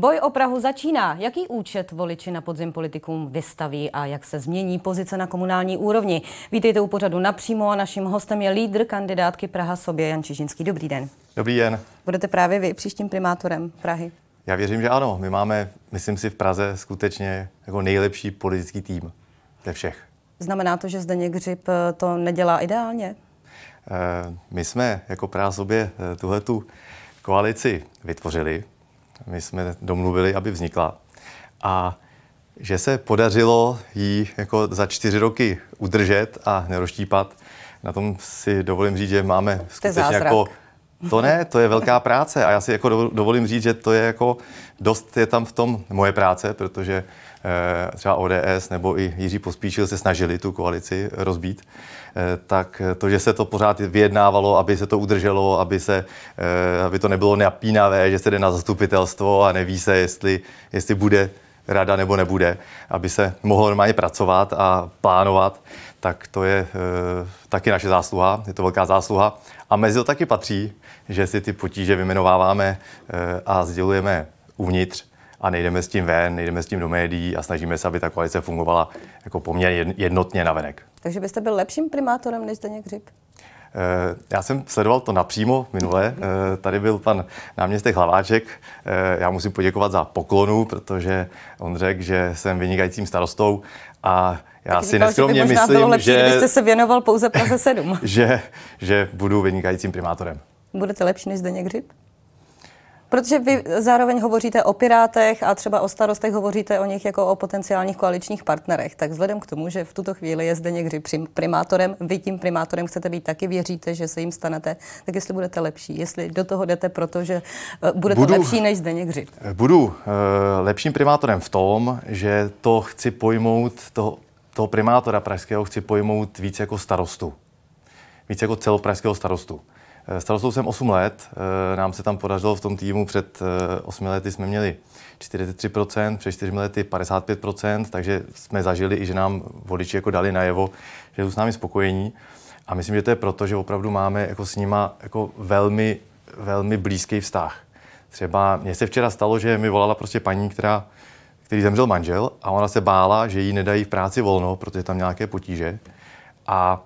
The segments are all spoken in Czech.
Boj o Prahu začíná. Jaký účet voliči na podzim politikům vystaví a jak se změní pozice na komunální úrovni? Vítejte u pořadu napřímo a naším hostem je lídr kandidátky Praha sobě Jan Čižinský. Dobrý den. Dobrý den. Budete právě vy příštím primátorem Prahy? Já věřím, že ano. My máme, myslím si, v Praze skutečně jako nejlepší politický tým ze všech. Znamená to, že Zdeněk Hřib eh, to nedělá ideálně? Eh, my jsme jako Praha sobě eh, tuhle tu koalici vytvořili. My jsme domluvili, aby vznikla. A že se podařilo ji jako za čtyři roky udržet a neroštípat, na tom si dovolím říct, že máme skutečně jako to ne, to je velká práce a já si jako dovolím říct, že to je jako dost je tam v tom moje práce, protože třeba ODS nebo i Jiří Pospíšil se snažili tu koalici rozbít, eh, tak to, že se to pořád vyjednávalo, aby se to udrželo, aby, se, eh, aby to nebylo napínavé, že se jde na zastupitelstvo a neví se, jestli, jestli bude rada nebo nebude, aby se mohlo normálně pracovat a plánovat, tak to je taky naše zásluha, je to velká zásluha. A mezi to taky patří, že si ty potíže vymenováváme a sdělujeme uvnitř a nejdeme s tím ven, nejdeme s tím do médií a snažíme se, aby ta koalice fungovala jako poměrně jednotně na venek. Takže byste byl lepším primátorem než Zdeněk Hřib? Eh, já jsem sledoval to napřímo minule. Eh, tady byl pan náměstek Hlaváček. Eh, já musím poděkovat za poklonu, protože on řekl, že jsem vynikajícím starostou a já tak si neskromně myslím, bylo lepší, že, jste se věnoval pouze Praze 7. že, že budu vynikajícím primátorem. Budete lepší než Zdeněk Hřib? Protože vy zároveň hovoříte o Pirátech a třeba o starostech hovoříte o nich jako o potenciálních koaličních partnerech. Tak vzhledem k tomu, že v tuto chvíli je zde někdy primátorem, vy tím primátorem chcete být taky, věříte, že se jim stanete, tak jestli budete lepší, jestli do toho jdete, protože uh, budete budu, lepší než Zdeněk Hřib. Budu uh, lepším primátorem v tom, že to chci pojmout, to, toho primátora pražského chci pojmout víc jako starostu. Víc jako celopražského starostu. Eh, starostou jsem 8 let, eh, nám se tam podařilo v tom týmu před 8 eh, lety jsme měli 43%, před 4 lety 55%, takže jsme zažili i, že nám voliči jako dali najevo, že jsou s námi spokojení. A myslím, že to je proto, že opravdu máme jako s nima jako velmi, velmi blízký vztah. Třeba mně se včera stalo, že mi volala prostě paní, která, který zemřel manžel a ona se bála, že jí nedají v práci volno, protože tam nějaké potíže. A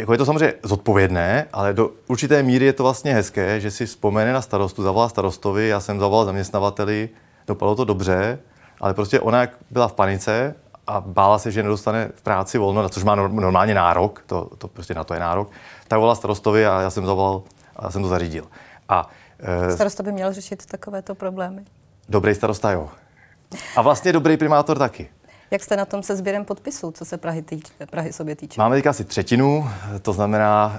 jako je to samozřejmě zodpovědné, ale do určité míry je to vlastně hezké, že si vzpomene na starostu, zavolá starostovi, já jsem zavolal zaměstnavateli, dopadlo to dobře, ale prostě ona jak byla v panice a bála se, že nedostane v práci volno, na což má normálně nárok, to, to prostě na to je nárok, tak volala starostovi a já jsem zavolal a já jsem to zařídil. A, e, Starosta by měl řešit takovéto problémy. Dobrý starosta, jo. A vlastně dobrý primátor taky. Jak jste na tom se sběrem podpisů, co se Prahy, týč, Prahy sobě týče? Máme teď asi třetinu, to znamená,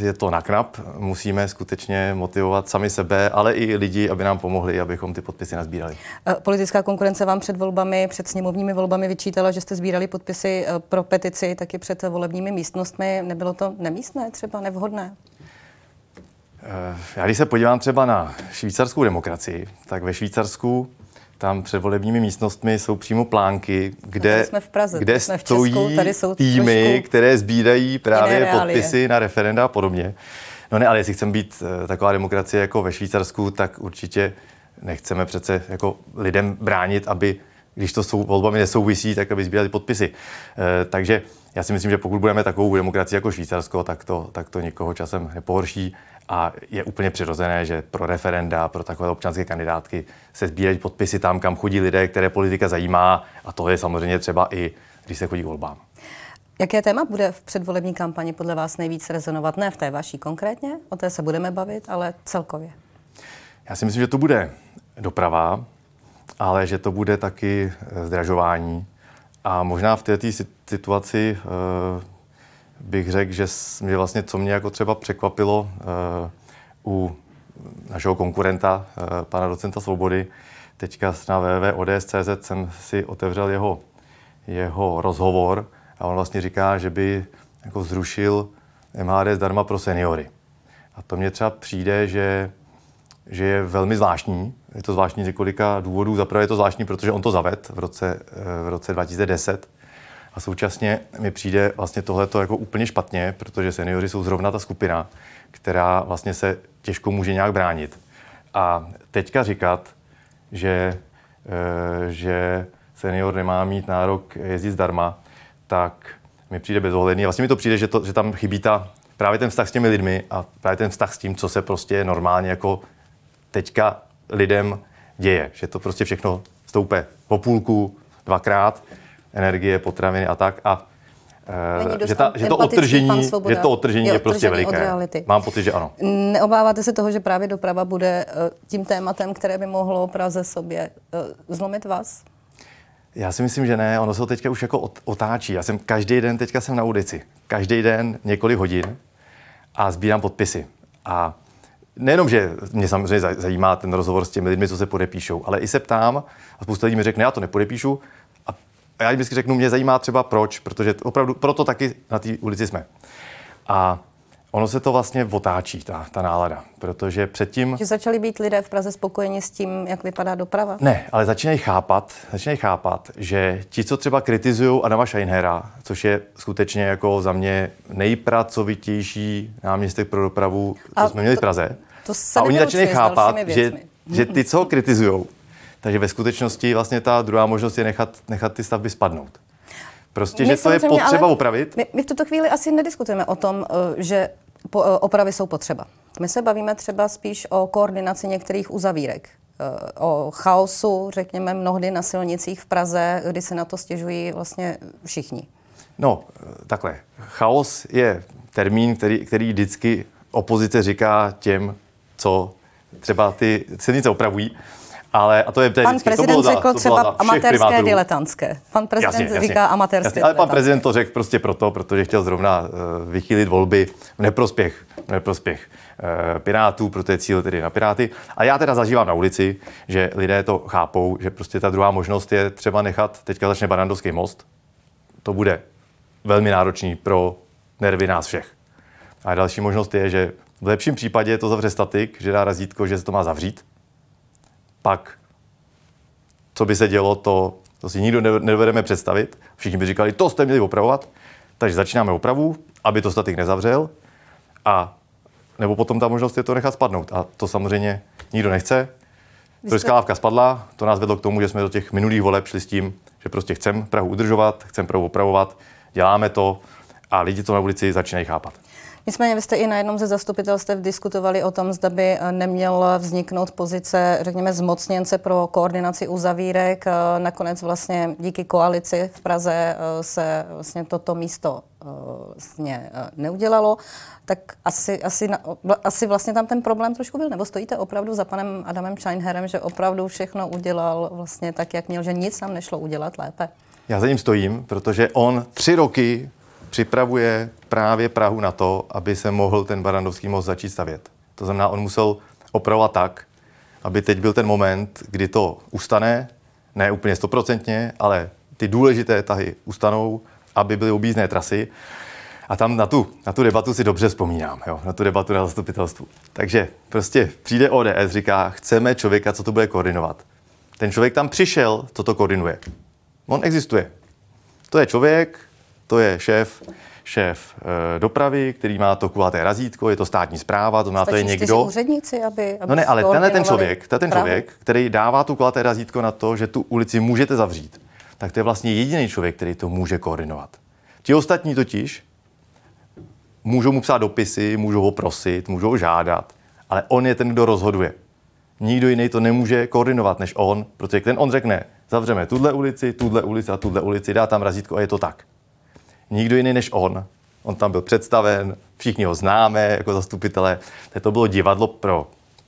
eh, je to na knap. Musíme skutečně motivovat sami sebe, ale i lidi, aby nám pomohli, abychom ty podpisy nazbírali. Eh, politická konkurence vám před volbami, před sněmovními volbami vyčítala, že jste sbírali podpisy eh, pro petici taky před volebními místnostmi. Nebylo to nemístné, třeba nevhodné? Já když se podívám třeba na švýcarskou demokracii, tak ve Švýcarsku tam před volebními místnostmi jsou přímo plánky, kde, jsme v Praze, kde jsme v stojí Česku, tady jsou týmy, které sbírají právě podpisy na referenda a podobně. No ne, ale jestli chceme být uh, taková demokracie jako ve Švýcarsku, tak určitě nechceme přece jako lidem bránit, aby, když to jsou volbami nesouvisí, tak aby sbírali podpisy. Uh, takže já si myslím, že pokud budeme takovou demokracii jako Švýcarsko, tak to, tak to nikoho časem nepohorší a je úplně přirozené, že pro referenda, pro takové občanské kandidátky se sbírají podpisy tam, kam chodí lidé, které politika zajímá a to je samozřejmě třeba i, když se chodí k volbám. Jaké téma bude v předvolební kampani podle vás nejvíc rezonovat? Ne v té vaší konkrétně, o té se budeme bavit, ale celkově. Já si myslím, že to bude doprava, ale že to bude taky eh, zdražování. A možná v této situaci uh, bych řekl, že mě vlastně, co mě jako třeba překvapilo uh, u našeho konkurenta, uh, pana docenta Svobody, teďka na www.ods.cz jsem si otevřel jeho, jeho rozhovor a on vlastně říká, že by jako zrušil MHD zdarma pro seniory. A to mně třeba přijde, že, že je velmi zvláštní. Je to zvláštní z několika důvodů. Zaprvé je to zvláštní, protože on to zaved v roce, v roce 2010 a současně mi přijde vlastně tohleto jako úplně špatně, protože seniori jsou zrovna ta skupina, která vlastně se těžko může nějak bránit. A teďka říkat, že, e, že senior nemá mít nárok jezdit zdarma, tak mi přijde bezohledný. Vlastně mi to přijde, že, to, že tam chybí ta, právě ten vztah s těmi lidmi a právě ten vztah s tím, co se prostě normálně jako teďka lidem děje. Že to prostě všechno stoupe po půlku, dvakrát, energie, potraviny a tak. A Eh, že, ta, že, to odtržení, že to odtržení je, je prostě veliké. Mám pocit, že ano. Neobáváte se toho, že právě doprava bude eh, tím tématem, které by mohlo Praze sobě eh, zlomit vás? Já si myslím, že ne. Ono se to teďka už jako otáčí. Já jsem každý den, teďka jsem na ulici. Každý den několik hodin a sbírám podpisy. A nejenom, že mě samozřejmě zajímá ten rozhovor s těmi lidmi, co se podepíšou, ale i se ptám a spousta lidí mi řekne, já to nepodepíšu, a já vždycky řeknu, mě zajímá třeba proč, protože opravdu proto taky na té ulici jsme. A ono se to vlastně otáčí, ta, ta nálada, protože předtím... Že začali být lidé v Praze spokojeni s tím, jak vypadá doprava? Ne, ale začínají chápat, začínají chápat, že ti, co třeba kritizují Adama Scheinhera, což je skutečně jako za mě nejpracovitější náměstek pro dopravu, co a jsme měli v Praze, to, to a oni začínají chápat, že, že ty, co ho kritizují, takže ve skutečnosti vlastně ta druhá možnost je nechat, nechat ty stavby spadnout. Prostě, my že to je potřeba opravit. My, my v tuto chvíli asi nediskutujeme o tom, eh, že eh, opravy jsou potřeba. My se bavíme třeba spíš o koordinaci některých uzavírek, eh, o chaosu, řekněme, mnohdy na silnicích v Praze, kdy se na to stěžují vlastně všichni. No, takhle. Chaos je termín, který, který vždycky opozice říká těm, co třeba ty silnice opravují. Ale a to je Pan prezident to bylo řekl to třeba amatérské, diletantské. Pan prezident jasně, říká jasně, amatérské, jasně, Ale pan prezident to řekl prostě proto, protože chtěl zrovna uh, vychýlit volby v neprospěch, v neprospěch uh, Pirátů, proto je cíl tedy na Piráty. A já teda zažívám na ulici, že lidé to chápou, že prostě ta druhá možnost je třeba nechat, teďka začne Barandovský most, to bude velmi náročný pro nervy nás všech. A další možnost je, že v lepším případě to zavře statik, že dá razítko, že se to má zavřít, pak co by se dělo, to, to si nikdo nedovedeme představit. Všichni by říkali, to jste měli opravovat. Takže začínáme opravu, aby to statik nezavřel. A nebo potom ta možnost je to nechat spadnout. A to samozřejmě nikdo nechce. Turecká lávka spadla, to nás vedlo k tomu, že jsme do těch minulých voleb šli s tím, že prostě chceme Prahu udržovat, chceme Prahu opravovat, děláme to a lidi to na ulici začínají chápat. Nicméně vy jste i na jednom ze zastupitelstv diskutovali o tom, zda by eh, neměl vzniknout pozice, řekněme, zmocněnce pro koordinaci uzavírek. Eh, nakonec vlastně díky koalici v Praze eh, se vlastně toto místo vlastně neudělalo, tak asi, asi, asi vlastně tam ten problém trošku byl. Nebo stojíte opravdu za panem Adamem Scheinherem, že opravdu všechno udělal vlastně tak, jak měl, že nic nám nešlo udělat lépe? Já za ním stojím, protože on tři roky připravuje právě Prahu na to, aby se mohl ten Barandovský most začít stavět. To znamená, on musel opravovat tak, aby teď byl ten moment, kdy to ustane, ne úplně stoprocentně, ale ty důležité tahy ustanou, aby byly objízdné trasy. A tam na tu, na tu debatu si dobře vzpomínám, jo, na tu debatu na zastupitelstvu. Takže prostě přijde ODS, říká, chceme člověka, co to bude koordinovat. Ten člověk tam přišel, co to koordinuje. On existuje. To je člověk, to je šéf, šéf e, dopravy, který má to kulaté razítko, je to státní zpráva, to má to je někdo. úředníci, aby, aby No ne, ale tenhle ten člověk, ten, ten člověk, který dává tu kulaté razítko na to, že tu ulici můžete zavřít, tak to je vlastně jediný člověk, který to může koordinovat. Ti ostatní totiž můžou mu psát dopisy, můžou ho prosit, můžou ho žádat, ale on je ten, kdo rozhoduje. Nikdo jiný to nemůže koordinovat než on, protože ten on řekne, zavřeme tuhle ulici, tuhle ulici a tuhle ulici, dá tam razítko a je to tak nikdo jiný než on. On tam byl představen, všichni ho známe jako zastupitele. To bylo divadlo pro,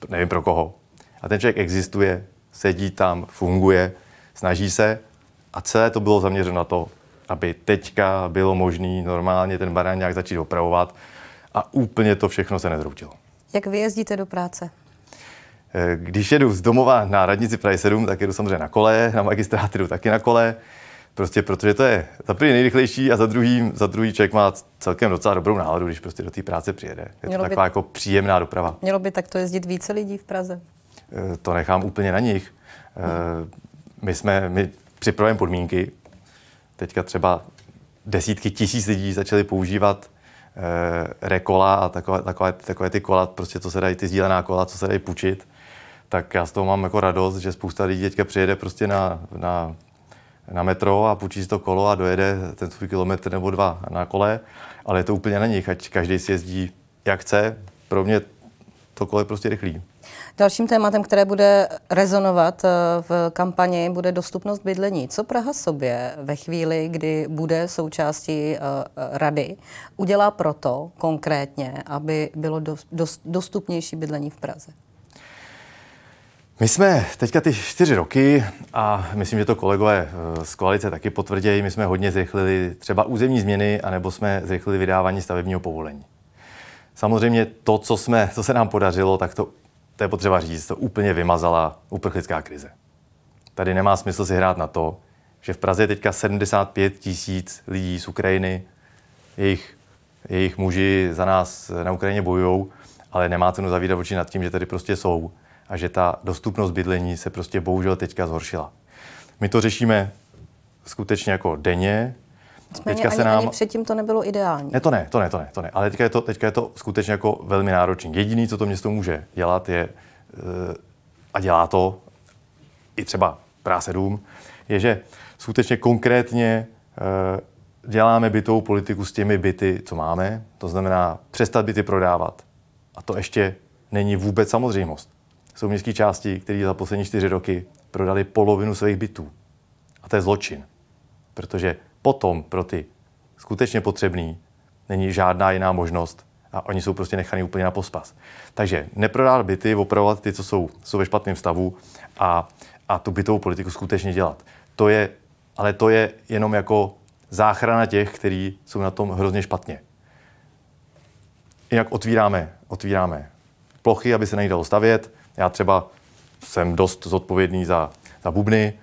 nevím pro koho. A ten člověk existuje, sedí tam, funguje, snaží se a celé to bylo zaměřeno na to, aby teďka bylo možné normálně ten barán nějak začít opravovat a úplně to všechno se nezroutilo. Jak vy jezdíte do práce? Eh, když jedu z domova na radnici Prahy 7, tak jedu samozřejmě na kole, na magistrátu jdu taky na kole. Prostě protože to je za první nejrychlejší a za druhý, za druhý člověk má celkem docela dobrou náladu, když prostě do té práce přijede. Je mělo to taková by, jako příjemná doprava. Mělo by takto jezdit více lidí v Praze? E, to nechám úplně na nich. E, my jsme, my připravujeme podmínky. Teďka třeba desítky tisíc lidí začaly používat e, rekola a takové, takové, takové ty kola, prostě co se dají, ty sdílená kola, co se dají půjčit tak já z toho mám jako radost, že spousta lidí teďka přijede prostě na, na, na metro a půjčí si to kolo a dojede ten svůj kilometr nebo dva na kole, ale je to úplně na nich, ať každý si jezdí jak chce. Pro mě to kolo je prostě rychlý. Dalším tématem, které bude rezonovat eh, v kampani, bude dostupnost bydlení. Co Praha sobě ve chvíli, kdy bude součástí uh, rady, udělá proto konkrétně, aby bylo dost, dostupnější bydlení v Praze? My jsme teďka ty čtyři roky, a myslím, že to kolegové eh, z koalice taky potvrdějí, my jsme hodně zrychlili třeba územní změny, anebo jsme zrychlili vydávání stavebního povolení. Samozřejmě to, co, jsme, co se nám podařilo, tak to, to je potřeba říct, to úplně vymazala uprchlická krize. Tady nemá smysl si hrát na to, že v Praze je teďka 75 tisíc lidí z Ukrajiny, jejich, jejich muži za nás na Ukrajině bojují, ale nemá cenu zavídat oči nad tím, že tady prostě jsou a že ta dostupnost bydlení se prostě bohužel teďka zhoršila. My to řešíme skutečně jako denně. Nicméně teďka ani, se nám... ani předtím to nebylo ideální. Ne, to ne, to ne, to ne, to ne. Ale teďka je to, teďka je to skutečně jako velmi náročné. Jediný, co to město může dělat, je, eh, a dělá to, i třeba Praha 7, je, že skutečně konkrétně eh, děláme bytovou politiku s těmi byty, co máme. To znamená přestat byty prodávat. A to ještě není vůbec samozřejmost jsou městské části, které za poslední čtyři roky prodali polovinu svých bytů. A to je zločin. Protože potom pro ty skutečně potřebný není žádná jiná možnost a oni jsou prostě nechaní úplně na pospas. Takže neprodávat byty, opravovat ty, co jsou, jsou ve špatném stavu a, a tu bytovou politiku skutečně dělat. To je, ale to je jenom jako záchrana těch, kteří jsou na tom hrozně špatně. Jinak otvíráme, otvíráme plochy, aby se nejdalo stavět, já třeba jsem dost zodpovědný za, za bubny,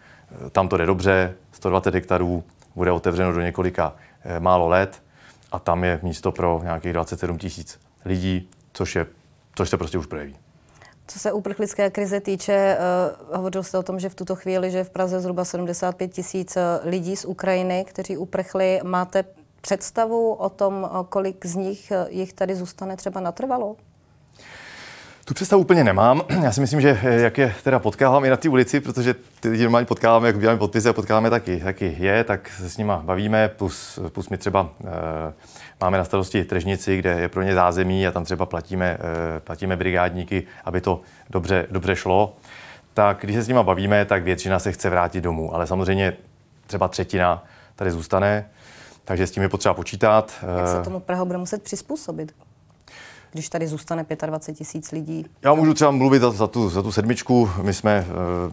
tam to jde dobře, 120 hektarů bude otevřeno do několika e, málo let a tam je místo pro nějakých 27 tisíc lidí, což, je, což se prostě už projeví. Co se uprchlické krize týče, uh, hovořil jste o tom, že v tuto chvíli, že v Praze zhruba 75 tisíc eh, lidí z Ukrajiny, kteří uprchli. Máte představu o tom, kolik z nich jich tady zůstane třeba natrvalo? Tu představu úplně nemám. Já si myslím, že eh, jak je teda potkávám i na té ulici, protože ty lidi normálně potkáváme, jak uděláme podpisy a potkáváme taky, taky je, tak se s nima bavíme, plus, plus my třeba e, máme na starosti tržnici, kde je pro ně zázemí a tam třeba platíme, e, platíme brigádníky, aby to dobře, dobře šlo. Tak když se s nima bavíme, tak většina se chce vrátit domů, ale samozřejmě třeba třetina tady zůstane, takže s tím je potřeba počítat. Jak se tomu Praha bude muset přizpůsobit? Když tady zůstane 25 tisíc lidí? Já můžu třeba mluvit za, za, tu, za tu sedmičku. My jsme uh,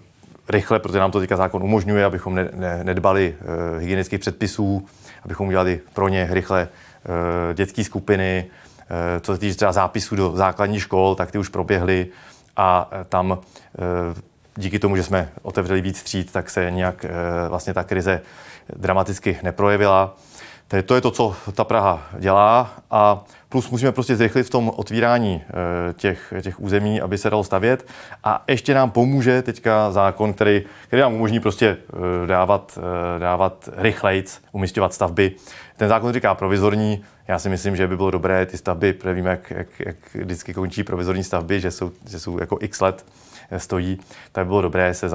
rychle, protože nám to teďka zákon umožňuje, abychom ne, ne, nedbali uh, hygienických předpisů, abychom udělali pro ně rychle uh, dětské skupiny. Uh, co se týče třeba zápisů do základních škol, tak ty už proběhly a tam uh, díky tomu, že jsme otevřeli víc tříd, tak se nějak vlastně ta krize dramaticky neprojevila. Takže to je to, co ta Praha dělá a plus musíme prostě zrychlit v tom otvírání eh, těch, těch území, aby se dalo stavět. A ještě nám pomůže teďka zákon, který, který nám umožní prostě eh, dávat, eh, dávat rychlejc, umistovat stavby. Ten zákon říká provizorní, já si myslím, že by bylo dobré ty stavby, protože víme, jak, jak, jak vždycky končí provizorní stavby, že jsou, že jsou jako x let stojí, tak by bylo dobré se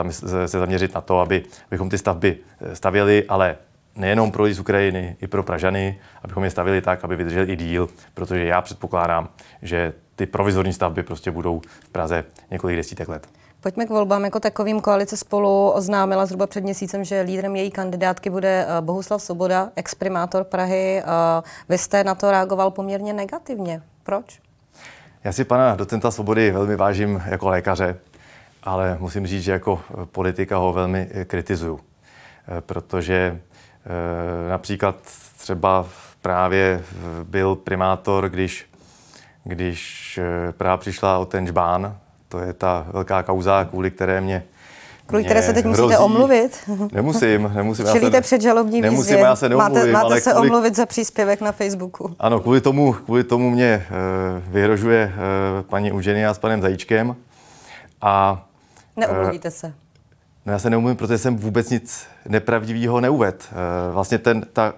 zaměřit na to, aby, abychom ty stavby stavěli, ale nejenom pro lidi z Ukrajiny, i pro Pražany, abychom je stavili tak, aby vydrželi i díl, protože já předpokládám, že ty provizorní stavby prostě budou v Praze několik desítek let. Pojďme k volbám jako takovým. Koalice spolu oznámila zhruba před měsícem, že lídrem její kandidátky bude eh, Bohuslav Soboda, exprimátor Prahy. Eh, vy jste na to reagoval poměrně negativně. Proč? Já si pana docenta Svobody velmi vážím jako lékaře, ale musím říct, že jako politika ho velmi kritizuju, eh, protože například třeba právě byl primátor, když, když eh, právě přišla o ten žbán, to je ta velká kauza, kvůli které mě Kvůli které se teď hrozí. musíte omluvit? Nemusím, nemusím. Čelíte před žalobní nemusím, výzvě. já se neomluvím, máte, máte se kvůli, omluvit za příspěvek na Facebooku. Ano, kvůli tomu, kvůli tomu mě uh, vyhrožuje uh, paní Eugenia s panem Zajíčkem. A, Neomluvíte uh, se. No já se neumím, protože jsem vůbec nic nepravdivého neuved. Eh, vlastně ten, ta,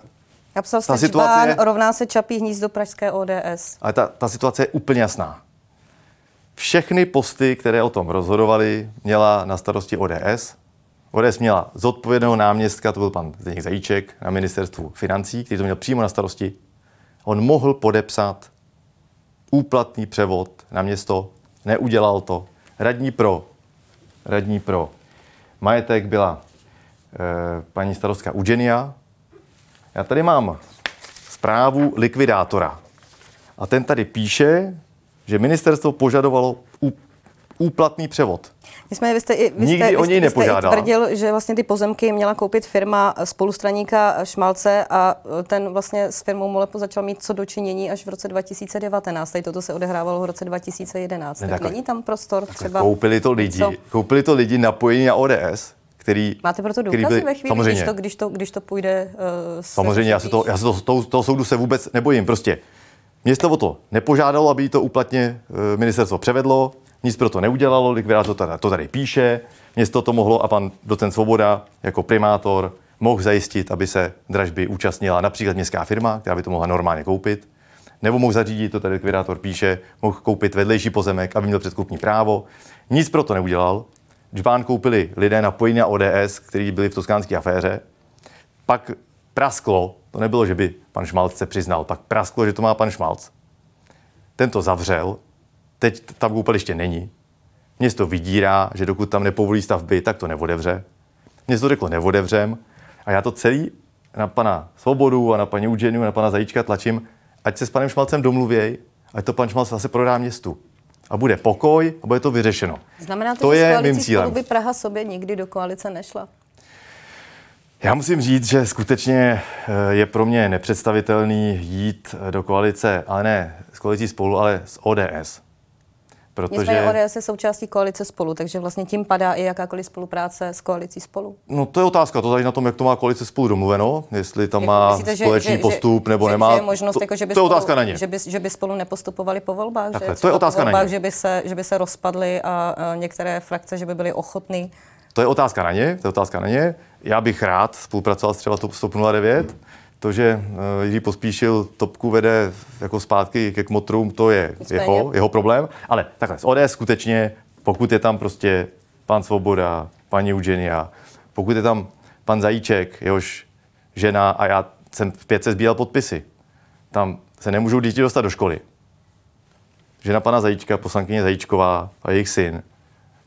Napsal ta situace je, rovná se Čapí hnízdo Pražské ODS. Ale ta, ta situace je úplně jasná. všechny posty, které o tom rozhodovali, měla na starosti ODS. ODS měla zodpovědného náměstka, to byl pan Zdeněk Zajíček na ministerstvu financí, který to měl přímo na starosti. On mohl podepsat úplatný převod na město, neudělal to. Radní pro, radní pro majetek byla paní starostka Ugenia. Já tady mám zprávu likvidátora. A ten tady píše, že ministerstvo požadovalo úplatný převod. Nicméně vy jste, vy jste, Nikdy vy o něj jste, vy jste tvrdil, že vlastně ty pozemky měla koupit firma spolustraníka Šmalce a ten vlastně s firmou Molepo začal mít co dočinění až v roce 2019. Tady toto se odehrávalo v roce 2011. Ne, tak není tam prostor třeba... Koupili to lidi, co? koupili to lidi napojení na ODS, který, Máte proto důkazy byli, ve chvíli, samozřejmě. Když, to, když, to, když to půjde... Uh, samozřejmě, já se, to, já se to, toho, toho soudu se vůbec nebojím. Prostě město o to nepožádalo, aby to úplatně uh, ministerstvo převedlo, nic pro to neudělalo, likvidátor to tady, to tady píše, město to mohlo a pan docent Svoboda jako primátor mohl zajistit, aby se dražby účastnila například městská firma, která by to mohla normálně koupit, nebo mohl zařídit, to tady likvidátor píše, mohl koupit vedlejší pozemek, aby měl předkupní právo. Nic pro to neudělal. Džbán koupili lidé napojení na ODS, kteří byli v toskánské aféře. Pak prasklo, to nebylo, že by pan Šmalc se přiznal, pak prasklo, že to má pan Šmalc. Ten to zavřel Teď tam koupaliště není. Město vydírá, že dokud tam nepovolí stavby, tak to nevodevře. Město řeklo nevodevřem a já to celý na pana Svobodu a na paní Udženu a na pana Zajíčka tlačím, ať se s panem Šmalcem domluvěj, ať to pan Šmalc zase prodá městu. A bude pokoj a bude to vyřešeno. Znamená to, to že je mým cílem. by Praha sobě nikdy do koalice nešla? Já musím říct, že skutečně eh, je pro mě nepředstavitelný jít do koalice, ale ne s koalicí spolu, ale s ODS. Protože... Nicméně ODS je součástí koalice spolu, takže vlastně tím padá i jakákoliv spolupráce s koalicí spolu. No to je otázka, to záleží na tom, jak to má koalice spolu domluveno, jestli tam jako má myslíte, společný že, postup že, nebo že, nemá. Že je možnost, to, jako, že by to je spolu, otázka na ně. Že by, že by spolu nepostupovali po volbách, Takhle, že to je otázka volbách, na ně. Že by, se, že by se rozpadly a, a některé frakce, že by byly ochotný. To je otázka na ně, to je otázka na ně. Já bych rád spolupracoval s třeba TOP 09, to, že uh, Jiří Pospíšil topku vede jako zpátky ke kmotrům, to je jeho, jeho problém. Ale takhle, z ODS skutečně, pokud je tam prostě pan Svoboda, paní Eugenia, pokud je tam pan Zajíček, jehož žena a já jsem v pětce sbíral podpisy, tam se nemůžou děti dostat do školy. Žena pana Zajíčka, poslankyně Zajíčková a jejich syn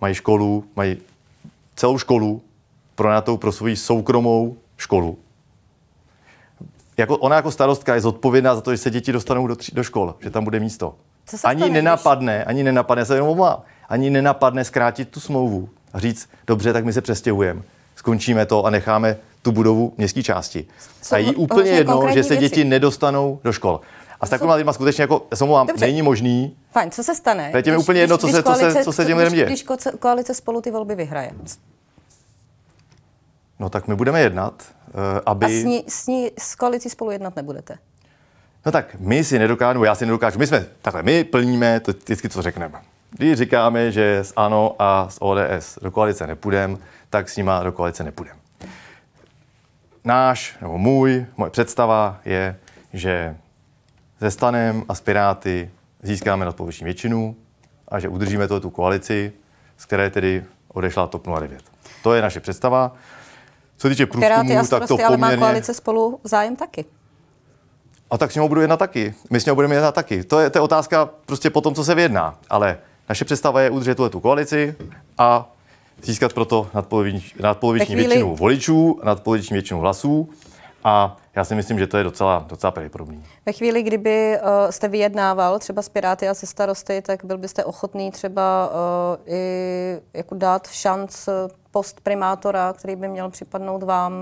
mají školu, mají celou školu pronatou pro svou soukromou školu jako ona jako starostka je zodpovědná za to, že se děti dostanou do, tři, do škol, že tam bude místo. Co se ani nenapadne, ani nenapadne, se jenom omlám, ani nenapadne zkrátit tu smlouvu a říct, dobře, tak my se přestěhujeme, skončíme to a necháme tu budovu městské části. Co, a jí úplně jedno, že se věci. děti nedostanou do škol. A s takovými lidmi skutečně jako, se mluvám, není možný. Fajn, co se stane? Teď je úplně jedno, co, se, koalice, co, se, co se těm lidem děje. Když koalice spolu ty volby vyhraje. No tak my budeme jednat, aby... A s, ní, s, ní, s koalicí spolu jednat nebudete? No tak my si nedokážeme, já si nedokážu, my jsme, takhle, my plníme to vždycky, co řekneme. Když říkáme, že s ANO a s ODS do koalice nepůjdeme, tak s nima do koalice nepůjdeme. Náš, nebo můj, moje představa je, že ze Stanem a s Piráty získáme nadpoloviční většinu a že udržíme to tu koalici, z které tedy odešla TOP 09. To je naše představa. Co týče průzkumu, tak to poměrně... ale má koalice spolu zájem taky. A tak s ním budeme jednat taky. My s ním budeme jednat taky. To je, to je otázka prostě po tom, co se vyjedná. Ale naše představa je udržet tuhle tu koalici a získat proto nadpoloviční, nadpoloviční chvíli... většinu voličů, nadpoloviční většinu hlasů. A já si myslím, že to je docela, docela pravděpodobný. Ve chvíli, kdyby uh, jste vyjednával třeba s Piráty a se starosty, tak byl byste ochotný třeba uh, i jako dát šanc post primátora, který by měl připadnout vám,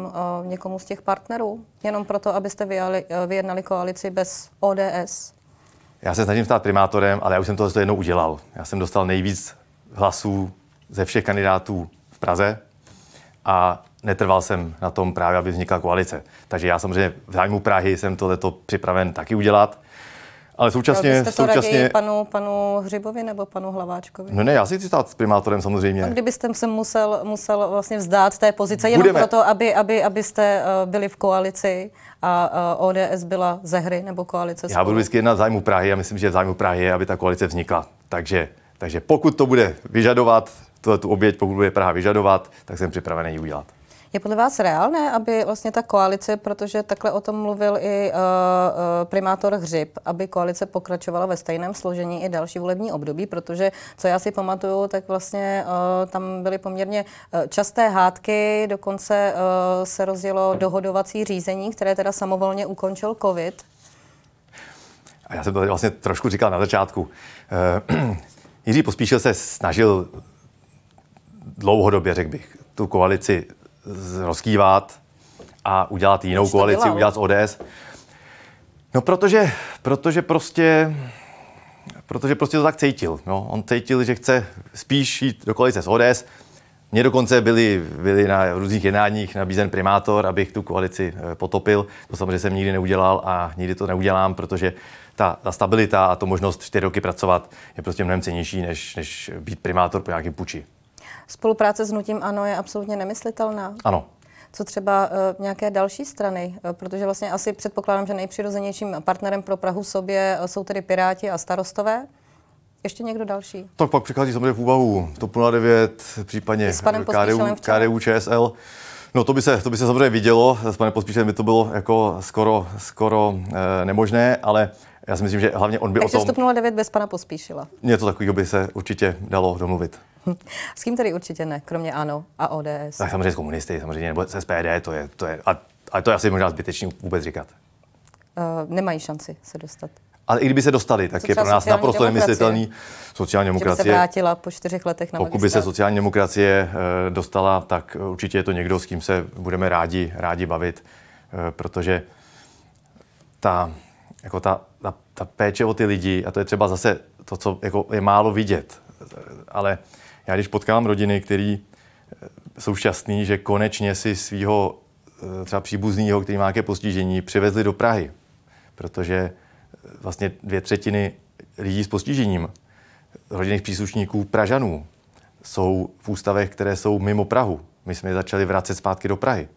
uh, někomu z těch partnerů? Jenom proto, abyste vyjali, uh, vyjednali koalici bez ODS? Já se snažím stát primátorem, ale já už jsem to jednou udělal. Já jsem dostal nejvíc hlasů ze všech kandidátů v Praze a netrval jsem na tom právě, aby vznikla koalice. Takže já samozřejmě v zájmu Prahy jsem tohleto připraven taky udělat. Ale současně... Jste to současně... panu, panu Hřibovi nebo panu Hlaváčkovi? No ne, já si chci stát s primátorem samozřejmě. A kdybyste se musel, musel vlastně vzdát té pozice jenom Budeme. proto, aby, aby, abyste uh, byli v koalici a uh, ODS byla ze hry nebo koalice Já budu vždycky jednat v zájmu Prahy a myslím, že v zájmu Prahy je, aby ta koalice vznikla. Takže Takže pokud to bude vyžadovat, tu oběť, pokud bude Praha vyžadovat, tak jsem připravený ji udělat. Je podle vás reálné, aby vlastně ta koalice, protože takhle o tom mluvil i uh, primátor Hřib, aby koalice pokračovala ve stejném složení i další volební období, protože, co já si pamatuju, tak vlastně uh, tam byly poměrně časté hádky, dokonce uh, se rozjelo dohodovací řízení, které teda samovolně ukončil COVID. A já jsem to tady vlastně trošku říkal na začátku. Uh, Jiří Pospíšil se snažil dlouhodobě, řekl bych, tu koalici rozkývat a udělat jinou koalici, dělal? udělat z ODS. No protože, protože prostě protože prostě to tak cítil. No. On cítil, že chce spíš jít do koalice s ODS. Mně dokonce byli, byli na různých jednáních nabízen primátor, abych tu koalici eh, potopil. To samozřejmě jsem nikdy neudělal a nikdy to neudělám, protože ta, ta stabilita a to možnost čtyři roky pracovat je prostě mnohem cenější, než, než být primátor po nějakém puči. Spolupráce s Nutím Ano je absolutně nemyslitelná? Ano. Co třeba uh, nějaké další strany? Uh, protože vlastně asi předpokládám, že nejpřirozenějším partnerem pro Prahu sobě uh, jsou tedy Piráti a starostové. Ještě někdo další? Tak pak přichází samozřejmě v úvahu TOP 09, případně KDU, KDU, ČSL. No to by, se, to by se samozřejmě vidělo, s panem Pospíšem by to bylo jako skoro, skoro e, nemožné, ale já si myslím, že hlavně on by Takže o tom... Takže 09 bez pana Pospíšila. Něco takového by se určitě dalo domluvit. S kým tedy určitě ne, kromě ANO a ODS? Tak samozřejmě s komunisty, samozřejmě, nebo s SPD, to je, to je, a, a to je asi možná zbytečný vůbec říkat. Uh, nemají šanci se dostat. Ale i kdyby se dostali, tak Co je pro nás naprosto nemyslitelný sociální demokracie. Že by se vrátila po čtyřech letech na Pokud magistrát. by se sociální demokracie uh, dostala, tak určitě je to někdo, s kým se budeme rádi, rádi bavit, uh, protože ta, jako ta, ta, ta péče o ty lidi, a to je třeba zase to, co jako je málo vidět, ale já když potkám rodiny, které eh, jsou šťastní, že konečně si svého eh, třeba příbuzného, který má nějaké postižení, přivezli do Prahy, protože eh, vlastně dvě třetiny lidí s postižením, rodinných příslušníků Pražanů, jsou v ústavech, které jsou mimo Prahu. My jsme je začali vracet zpátky do Prahy.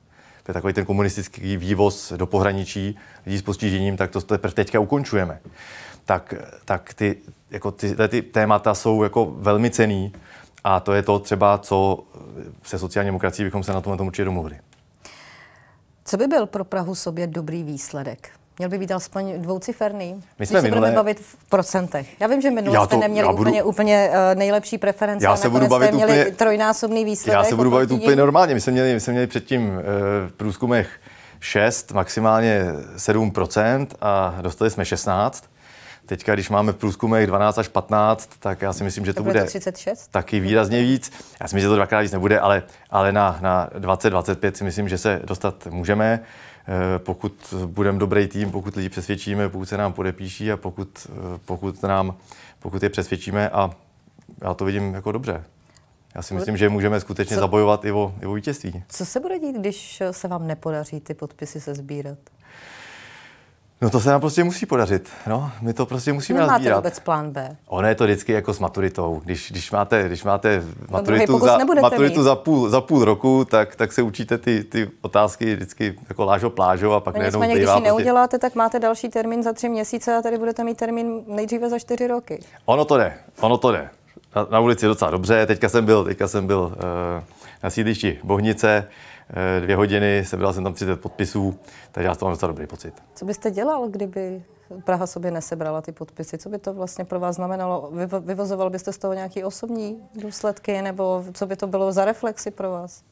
To je takový ten komunistický vývoz do pohraničí lidí s postižením, tak to teprve teďka ukončujeme. Tak, tak ty, jako ty, ty témata jsou jako velmi cený a to je to třeba, co se sociální demokracií bychom se na tom určitě domluvili. Co by byl pro Prahu sobě dobrý výsledek? Měl by být alespoň dvouciferný. My jsme minule... budeme bavit v procentech. Já vím, že minule jste neměli budu... úplně, úplně uh, nejlepší preference. Já se budu bavit měli úplně... trojnásobný výsledek. Já se budu bavit úplně normálně. My jsme měli, my jsme měli předtím uh, v průzkumech 6, maximálně 7% a dostali jsme 16. Teďka, když máme v průzkumech 12 až 15, tak já si myslím, že to, to bude 36? taky výrazně víc. Já si myslím, že to dvakrát víc nebude, ale, ale na, na 20-25 si myslím, že se dostat můžeme. Eh, pokud budeme dobrý tým, pokud lidi přesvědčíme, pokud se nám podepíší a pokud, eh, pokud, nám, pokud je přesvědčíme a já to vidím jako dobře. Já si myslím, že můžeme skutečně Co? zabojovat i o, i o vítězství. Co se bude dít, když se vám nepodaří ty podpisy se sbírat? No to se nám prostě musí podařit. No, my to prostě musíme Nemáte nazbírat. vůbec plán B? Ono je to vždycky jako s maturitou. Když, když máte, když máte maturitu, za, maturitu za, půl, za půl roku, tak, tak se učíte ty, ty otázky vždycky jako lážo plážo a pak no najednou Když ji prostě... neuděláte, tak máte další termín za tři měsíce a tady budete mít termín nejdříve za čtyři roky. Ono to jde, ono to jde. Na, na ulici docela dobře. Teďka jsem byl, teďka jsem byl uh, na sídlišti Bohnice. Eh, dvě hodiny, sebral jsem tam 30 podpisů, takže já to mám docela dobrý pocit. Co byste dělal, kdyby Praha sobě nesebrala ty podpisy? Co by to vlastně pro vás znamenalo? Vyvozoval byste z toho nějaké osobní důsledky, nebo co by to bylo za reflexy pro vás?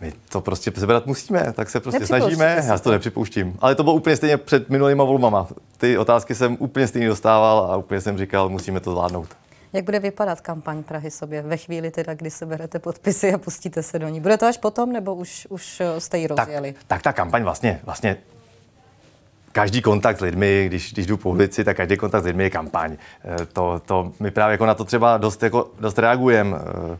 My to prostě sebrat musíme, tak se prostě snažíme. Já to nepřipouštím. Ale to bylo úplně stejně před minulýma volbama. Ty otázky jsem úplně stejně dostával a úplně jsem říkal, musíme to zvládnout. Jak bude vypadat kampaň Prahy sobě ve chvíli, teda, kdy se berete podpisy a pustíte se do ní? Bude to až potom, nebo už, už eh, jste ji rozjeli? Tak, tak ta kampaň vlastně, vlastně každý kontakt s lidmi, když, když jdu po ulici, tak každý kontakt s lidmi je kampaň. Eh, to, to my právě jako na to třeba dost, jako, dost reagujeme. Eh,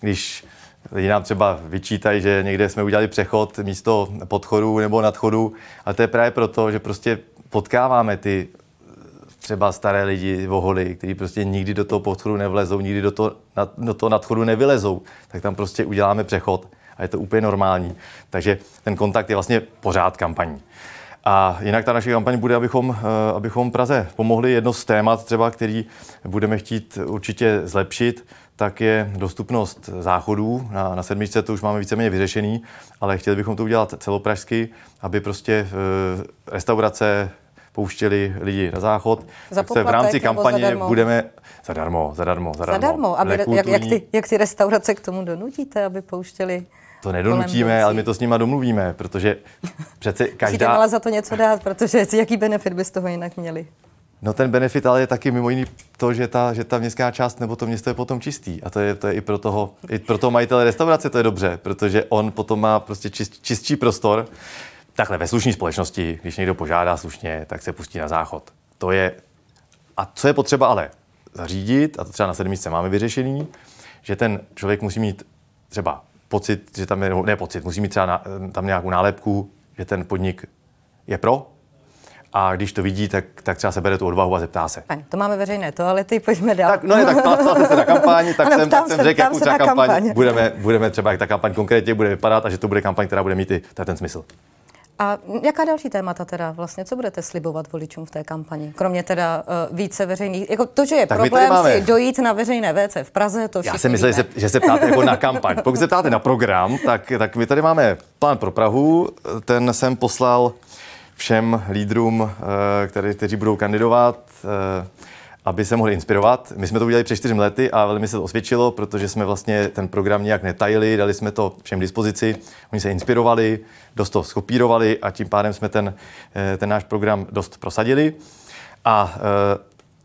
když lidi nám třeba vyčítají, že někde jsme udělali přechod místo podchodu nebo nadchodu, ale to je právě proto, že prostě potkáváme ty třeba staré lidi, voholy, kteří prostě nikdy do toho podchodu nevlezou, nikdy do toho, do toho nadchodu nevylezou, tak tam prostě uděláme přechod a je to úplně normální. Takže ten kontakt je vlastně pořád kampaní. A jinak ta naše kampaň bude, abychom, eh, abychom Praze pomohli. Jedno z témat třeba, který budeme chtít určitě zlepšit, tak je dostupnost záchodů. Na, na sedmičce to už máme víceméně vyřešený, ale chtěli bychom to udělat celopražsky, aby prostě e, restaurace pouštěli lidi na záchod. Za tak se v rámci kampaně zadarmo? budeme zadarmo, zadarmo, zadarmo. Zadarmo. Aby, jak, Nekulturní- jak, ty, jak ty restaurace k tomu donutíte, aby pouštěli To nedonutíme, ale my to s nima domluvíme, protože přece Musíte každá... ale za to něco dát, protože jaký benefit by z toho jinak měli? No ten benefit ale je taky mimo jiný to, že ta, že ta městská část nebo to město je potom čistý. A to je, to je i pro toho, i pro toho majitele restaurace to je dobře, protože on potom má prostě čist, čistší prostor. Takhle ve slušné společnosti, když někdo požádá slušně, tak se pustí na záchod. To je, a co je potřeba ale zařídit, a to třeba na sedmičce máme vyřešený, že ten člověk musí mít třeba pocit, že tam je, ne pocit, musí mít třeba na, tam nějakou nálepku, že ten podnik je pro, a když to vidí, tak, tak třeba se bere tu odvahu a zeptá se. Fajn, to máme veřejné toalety, pojďme dál. Tak, no ne, tak ptáte se na kampaň, tak Ano, jsem, tak jsem se, řekl, jakou se třeba kampaň, kampaň. budeme, budeme třeba, jak ta kampaň konkrétně bude vypadat a že to bude kampaň, která bude mít i ten smysl. A jaká další témata teda vlastně, co budete slibovat voličům v té kampani? Kromě teda uh, více veřejných, jako to, že je Tak problém máme- si dojít na veřejné WC v Praze, to Já jsem myslel, že se, že se ptáte jako na kampaň. Pokud se ptáte na program, tak, tak my tady máme plán pro Prahu. Ten jsem poslal všem lídrům, eh, který, kteří budou kandidovat, eh, aby se mohli inspirovat. My jsme to udělali před čtyřmi lety a velmi se to osvědčilo, protože jsme vlastně ten program nějak netajili, dali jsme to všem dispozici. Oni se inspirovali, dost to skopírovali a tím pádem jsme ten, eh, ten náš program dost prosadili. A eh,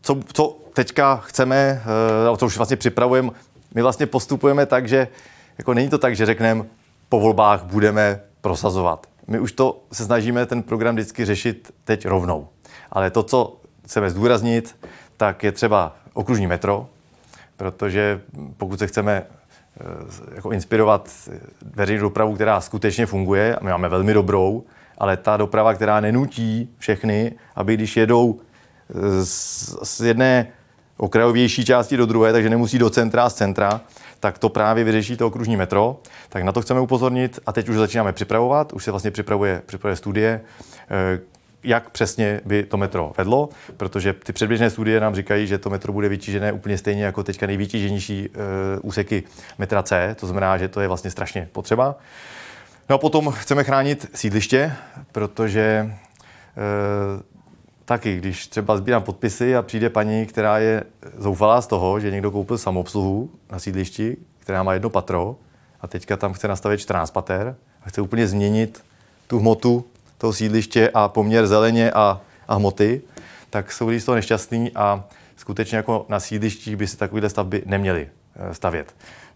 co, co teďka chceme, eh, o co už vlastně připravujeme, my vlastně postupujeme tak, že jako není to tak, že řekneme, po volbách budeme prosazovat. My už to se snažíme ten program vždycky řešit teď rovnou. Ale to, co chceme zdůraznit, tak je třeba okružní metro, protože pokud se chceme eh, jako inspirovat veřejnou dopravu, která skutečně funguje, a my máme velmi dobrou, ale ta doprava, která nenutí všechny, aby když jedou eh, z, jedné okrajovější části do druhé, takže nemusí do centra z centra, tak to právě vyřeší to okružní metro. Tak na to chceme upozornit a teď už začínáme připravovat, už se vlastně připravuje, připravuje studie, eh, jak přesně by to metro vedlo, protože ty předběžné studie nám říkají, že to metro bude vytížené úplně stejně jako teďka nejvytíženější e, úseky metra C, to znamená, že to je vlastně strašně potřeba. No a potom chceme chránit sídliště, protože e, taky, když třeba sbírám podpisy a přijde paní, která je zoufalá z toho, že někdo koupil samoobsluhu na sídlišti, která má jedno patro a teďka tam chce nastavit 14 pater a chce úplně změnit tu hmotu toho sídliště a poměr zeleně a, a hmoty, tak jsou lidi z toho nešťastní a skutečně jako na sídlištích by se takovéhle stavby neměly eh, stavět.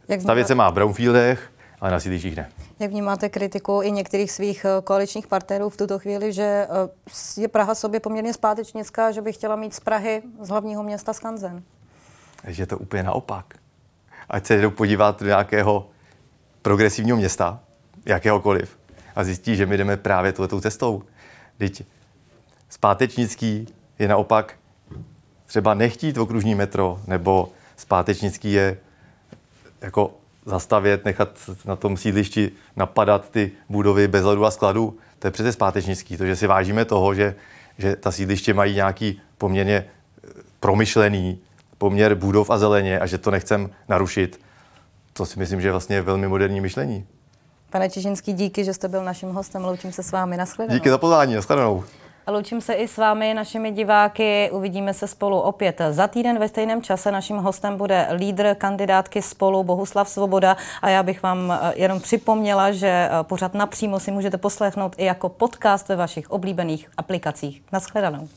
Jak Stavět se má v brownfieldech, ale na sídlištích ne. Jak vnímáte kritiku i některých svých eh, koaličních partnerů v tuto chvíli, že eh, je Praha sobě poměrně zpátečnická, že by chtěla mít z Prahy, z hlavního města Skanzen? Takže je to úplně naopak. Ať se jdou podívat do nějakého progresivního města, jakéhokoliv, a zjistí, že my jdeme právě touhletou cestou. Teď zpátečnický je naopak třeba nechtít okružní metro, nebo zpátečnický je jako zastavět, nechat na tom sídlišti napadat ty budovy bez ledu a skladu. To je přece zpátečnický, to, že si vážíme toho, že, že ta sídliště mají nějaký poměrně eh, promyšlený poměr budov a zeleně a že to nechcem narušit. To si myslím, že je vlastně velmi moderní myšlení. Pane Čižinský, díky, že jste byl naším hostem. Loučím se s vámi. Naschledanou. Díky za pozvání, nashledanou. A loučím se i s vámi, našimi diváky. Uvidíme se spolu opět za týden ve stejném čase. Naším hostem bude lídr kandidátky spolu Bohuslav Svoboda. A já bych vám eh, jenom připomněla, že eh, pořád napřímo si můžete poslechnout i jako podcast ve vašich oblíbených aplikacích. Naschledanou.